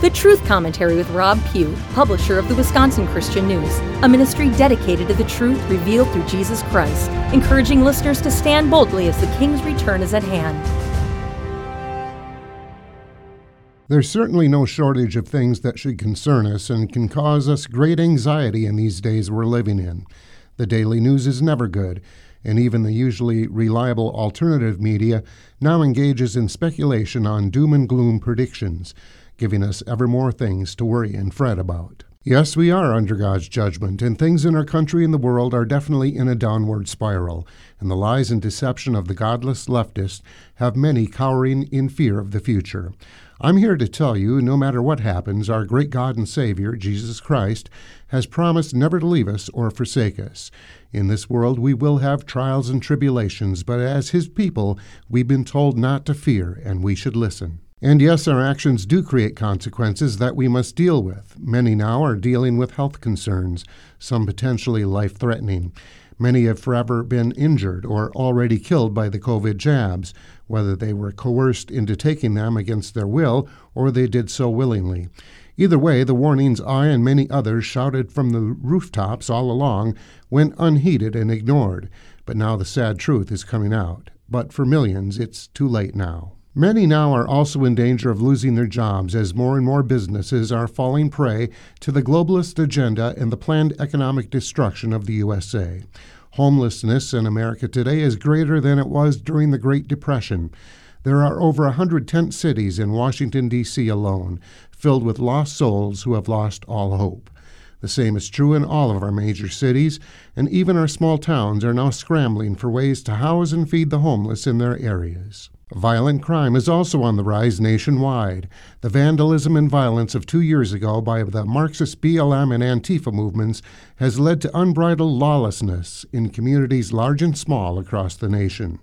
The Truth Commentary with Rob Pugh, publisher of the Wisconsin Christian News, a ministry dedicated to the truth revealed through Jesus Christ, encouraging listeners to stand boldly as the King's return is at hand. There's certainly no shortage of things that should concern us and can cause us great anxiety in these days we're living in. The daily news is never good, and even the usually reliable alternative media now engages in speculation on doom and gloom predictions giving us ever more things to worry and fret about. Yes, we are under God's judgment, and things in our country and the world are definitely in a downward spiral, and the lies and deception of the godless leftists have many cowering in fear of the future. I'm here to tell you no matter what happens, our great God and Savior, Jesus Christ, has promised never to leave us or forsake us. In this world we will have trials and tribulations, but as His people, we've been told not to fear, and we should listen. And yes, our actions do create consequences that we must deal with. Many now are dealing with health concerns, some potentially life threatening. Many have forever been injured or already killed by the COVID jabs, whether they were coerced into taking them against their will or they did so willingly. Either way, the warnings I and many others shouted from the rooftops all along went unheeded and ignored. But now the sad truth is coming out. But for millions, it's too late now. Many now are also in danger of losing their jobs as more and more businesses are falling prey to the globalist agenda and the planned economic destruction of the USA. Homelessness in America today is greater than it was during the Great Depression. There are over a hundred tent cities in Washington, D.C. alone, filled with lost souls who have lost all hope. The same is true in all of our major cities, and even our small towns are now scrambling for ways to house and feed the homeless in their areas. Violent crime is also on the rise nationwide. The vandalism and violence of two years ago by the Marxist BLM and Antifa movements has led to unbridled lawlessness in communities large and small across the nation.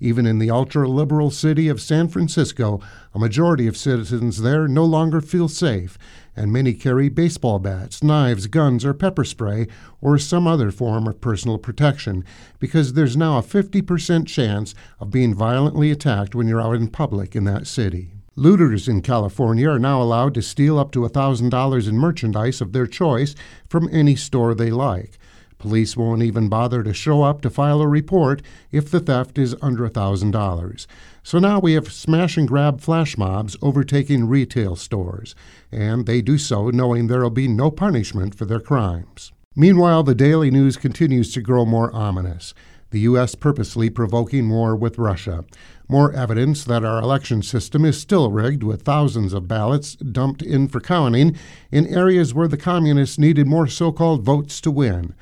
Even in the ultra liberal city of San Francisco, a majority of citizens there no longer feel safe, and many carry baseball bats, knives, guns, or pepper spray, or some other form of personal protection, because there's now a 50% chance of being violently attacked when you're out in public in that city. Looters in California are now allowed to steal up to $1,000 in merchandise of their choice from any store they like. Police won't even bother to show up to file a report if the theft is under $1,000. So now we have smash and grab flash mobs overtaking retail stores, and they do so knowing there will be no punishment for their crimes. Meanwhile, the daily news continues to grow more ominous. The U.S. purposely provoking war with Russia. More evidence that our election system is still rigged with thousands of ballots dumped in for counting in areas where the communists needed more so called votes to win.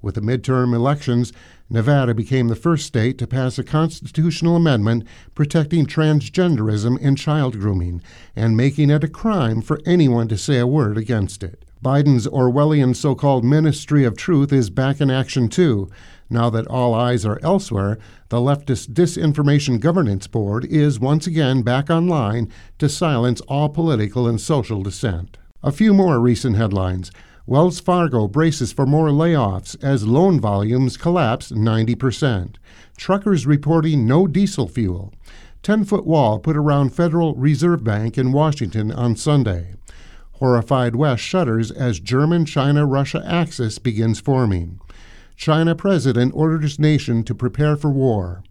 With the midterm elections, Nevada became the first state to pass a constitutional amendment protecting transgenderism and child grooming and making it a crime for anyone to say a word against it. Biden's Orwellian so called Ministry of Truth is back in action too. Now that all eyes are elsewhere, the leftist Disinformation Governance Board is once again back online to silence all political and social dissent. A few more recent headlines. Wells Fargo braces for more layoffs as loan volumes collapse 90%. Truckers reporting no diesel fuel. 10 foot wall put around Federal Reserve Bank in Washington on Sunday. Horrified West shudders as German China Russia axis begins forming. China president orders nation to prepare for war.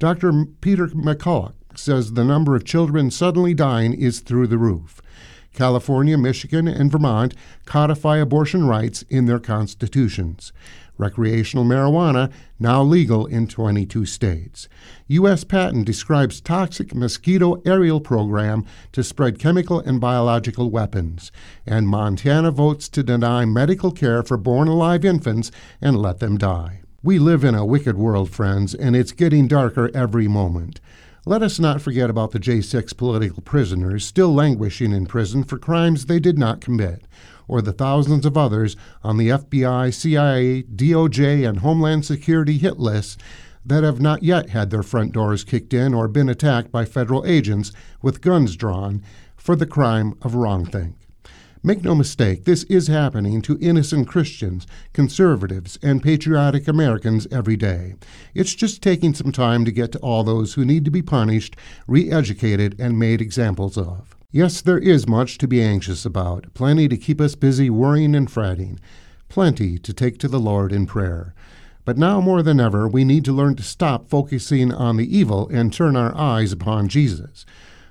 Dr. Peter McCullough says the number of children suddenly dying is through the roof. California, Michigan, and Vermont codify abortion rights in their constitutions. Recreational marijuana now legal in 22 states. U.S. patent describes toxic mosquito aerial program to spread chemical and biological weapons. And Montana votes to deny medical care for born alive infants and let them die. We live in a wicked world, friends, and it's getting darker every moment. Let us not forget about the J6 political prisoners still languishing in prison for crimes they did not commit, or the thousands of others on the FBI, CIA, DOJ, and Homeland Security hit lists that have not yet had their front doors kicked in or been attacked by federal agents with guns drawn for the crime of wrongthink. Make no mistake, this is happening to innocent Christians, conservatives, and patriotic Americans every day. It's just taking some time to get to all those who need to be punished, re educated, and made examples of. Yes, there is much to be anxious about, plenty to keep us busy worrying and fretting, plenty to take to the Lord in prayer. But now more than ever, we need to learn to stop focusing on the evil and turn our eyes upon Jesus.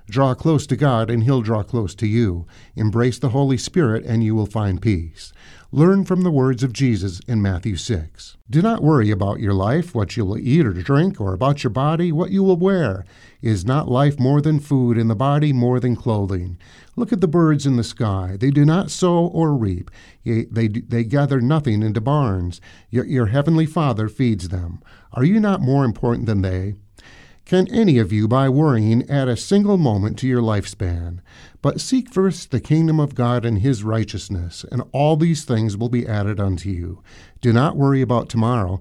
Draw close to God, and He'll draw close to you. Embrace the Holy Spirit, and you will find peace. Learn from the words of Jesus in Matthew 6. Do not worry about your life, what you will eat or drink, or about your body, what you will wear. Is not life more than food, and the body more than clothing? Look at the birds in the sky. They do not sow or reap, they, they, they gather nothing into barns, yet your heavenly Father feeds them. Are you not more important than they? Can any of you, by worrying, add a single moment to your lifespan? But seek first the kingdom of God and his righteousness, and all these things will be added unto you. Do not worry about tomorrow.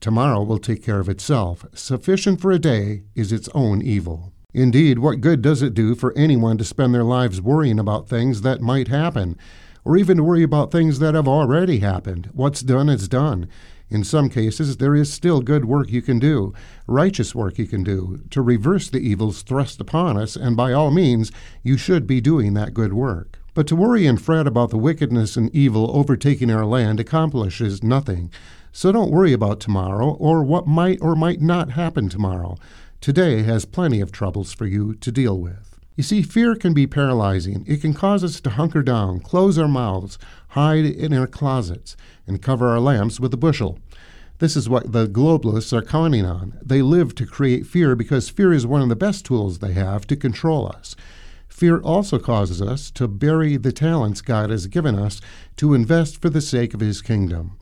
Tomorrow will take care of itself. Sufficient for a day is its own evil. Indeed, what good does it do for anyone to spend their lives worrying about things that might happen, or even to worry about things that have already happened? What's done is done. In some cases, there is still good work you can do, righteous work you can do, to reverse the evils thrust upon us, and by all means, you should be doing that good work. But to worry and fret about the wickedness and evil overtaking our land accomplishes nothing. So don't worry about tomorrow or what might or might not happen tomorrow. Today has plenty of troubles for you to deal with. You see, fear can be paralyzing. It can cause us to hunker down, close our mouths, hide in our closets, and cover our lamps with a bushel. This is what the globalists are counting on. They live to create fear because fear is one of the best tools they have to control us. Fear also causes us to bury the talents God has given us to invest for the sake of His kingdom.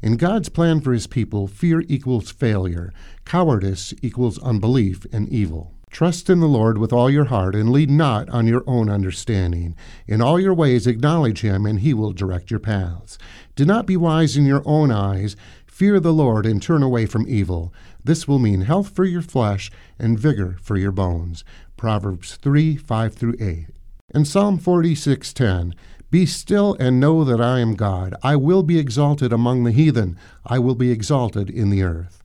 In God's plan for His people, fear equals failure, cowardice equals unbelief and evil. Trust in the Lord with all your heart, and lead not on your own understanding. In all your ways acknowledge him, and he will direct your paths. Do not be wise in your own eyes. Fear the Lord, and turn away from evil. This will mean health for your flesh and vigor for your bones. Proverbs 3 5 through 8. And Psalm 46:10 Be still and know that I am God. I will be exalted among the heathen. I will be exalted in the earth.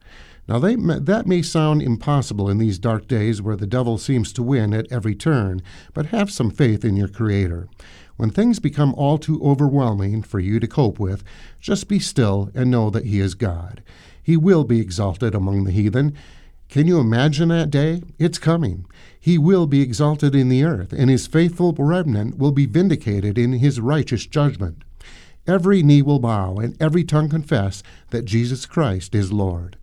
Now, they, that may sound impossible in these dark days where the devil seems to win at every turn, but have some faith in your Creator. When things become all too overwhelming for you to cope with, just be still and know that He is God. He will be exalted among the heathen. Can you imagine that day? It's coming. He will be exalted in the earth, and His faithful remnant will be vindicated in His righteous judgment. Every knee will bow, and every tongue confess that Jesus Christ is Lord.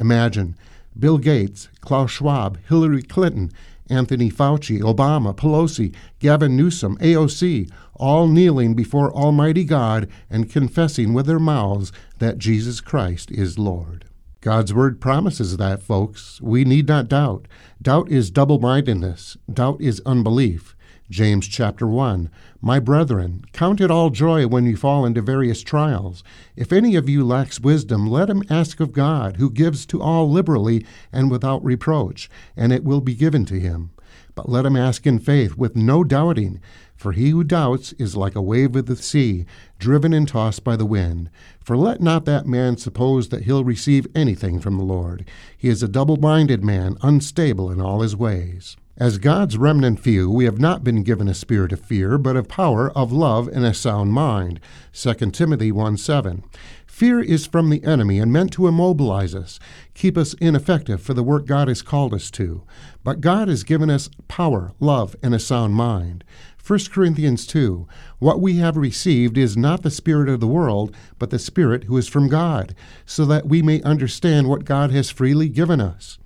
Imagine Bill Gates, Klaus Schwab, Hillary Clinton, Anthony Fauci, Obama, Pelosi, Gavin Newsom, AOC, all kneeling before Almighty God and confessing with their mouths that Jesus Christ is Lord. God's Word promises that, folks. We need not doubt. Doubt is double mindedness, doubt is unbelief. James chapter 1 My brethren, count it all joy when you fall into various trials. If any of you lacks wisdom, let him ask of God, who gives to all liberally and without reproach, and it will be given to him. But let him ask in faith, with no doubting. For he who doubts is like a wave of the sea, driven and tossed by the wind. For let not that man suppose that he'll receive anything from the Lord. He is a double minded man, unstable in all his ways. As God's remnant few, we have not been given a spirit of fear, but of power, of love, and a sound mind. 2 Timothy 1 7. Fear is from the enemy and meant to immobilize us, keep us ineffective for the work God has called us to. But God has given us power, love, and a sound mind. 1 Corinthians 2 What we have received is not the Spirit of the world, but the Spirit who is from God, so that we may understand what God has freely given us.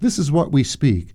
This is what we speak,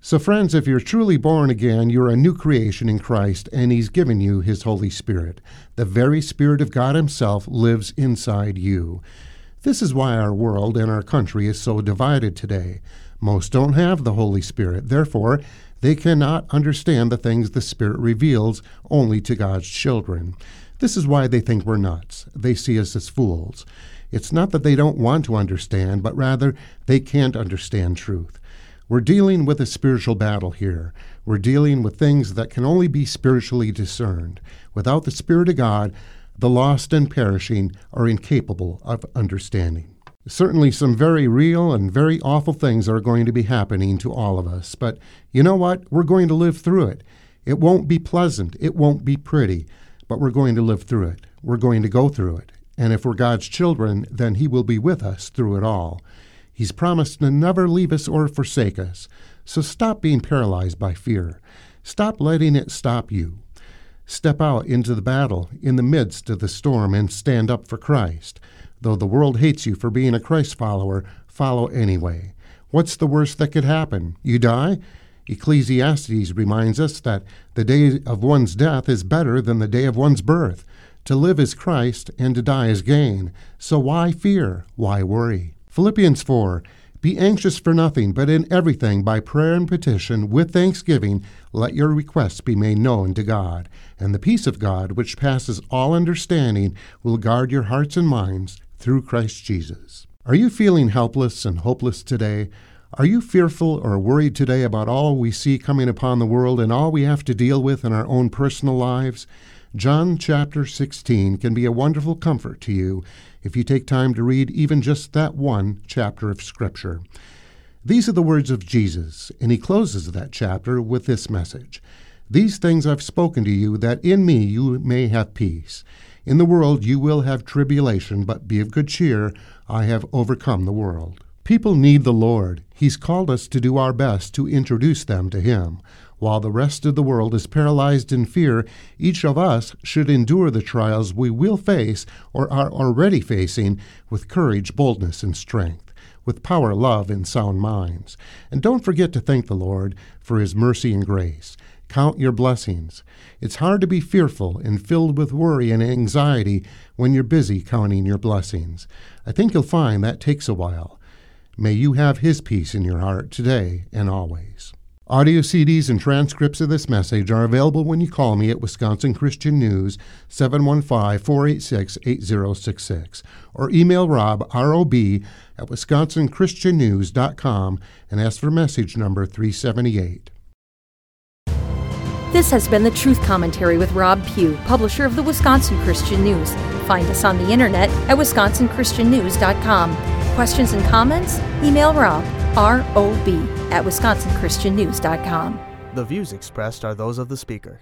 So, friends, if you're truly born again, you're a new creation in Christ, and He's given you His Holy Spirit. The very Spirit of God Himself lives inside you. This is why our world and our country is so divided today. Most don't have the Holy Spirit. Therefore, they cannot understand the things the Spirit reveals only to God's children. This is why they think we're nuts. They see us as fools. It's not that they don't want to understand, but rather they can't understand truth. We're dealing with a spiritual battle here. We're dealing with things that can only be spiritually discerned. Without the Spirit of God, the lost and perishing are incapable of understanding. Certainly, some very real and very awful things are going to be happening to all of us, but you know what? We're going to live through it. It won't be pleasant, it won't be pretty, but we're going to live through it. We're going to go through it. And if we're God's children, then He will be with us through it all. He's promised to never leave us or forsake us. So stop being paralyzed by fear. Stop letting it stop you. Step out into the battle in the midst of the storm and stand up for Christ. Though the world hates you for being a Christ follower, follow anyway. What's the worst that could happen? You die? Ecclesiastes reminds us that the day of one's death is better than the day of one's birth. To live is Christ, and to die is gain. So why fear? Why worry? Philippians 4 be anxious for nothing, but in everything, by prayer and petition, with thanksgiving, let your requests be made known to God. And the peace of God, which passes all understanding, will guard your hearts and minds through Christ Jesus. Are you feeling helpless and hopeless today? Are you fearful or worried today about all we see coming upon the world and all we have to deal with in our own personal lives? John chapter 16 can be a wonderful comfort to you if you take time to read even just that one chapter of Scripture. These are the words of Jesus, and he closes that chapter with this message These things I've spoken to you, that in me you may have peace. In the world you will have tribulation, but be of good cheer. I have overcome the world. People need the Lord. He's called us to do our best to introduce them to Him. While the rest of the world is paralyzed in fear, each of us should endure the trials we will face or are already facing with courage, boldness, and strength, with power, love, and sound minds. And don't forget to thank the Lord for His mercy and grace. Count your blessings. It's hard to be fearful and filled with worry and anxiety when you're busy counting your blessings. I think you'll find that takes a while. May you have His peace in your heart today and always. Audio CDs and transcripts of this message are available when you call me at Wisconsin Christian News 715 486 8066 or email Rob, R-O-B, at wisconsinchristiannews.com and ask for message number 378. This has been the Truth Commentary with Rob Pugh, publisher of the Wisconsin Christian News. Find us on the internet at wisconsinchristiannews.com. Questions and comments? Email Rob, R-O-B, at wisconsinchristiannews.com. The views expressed are those of the speaker.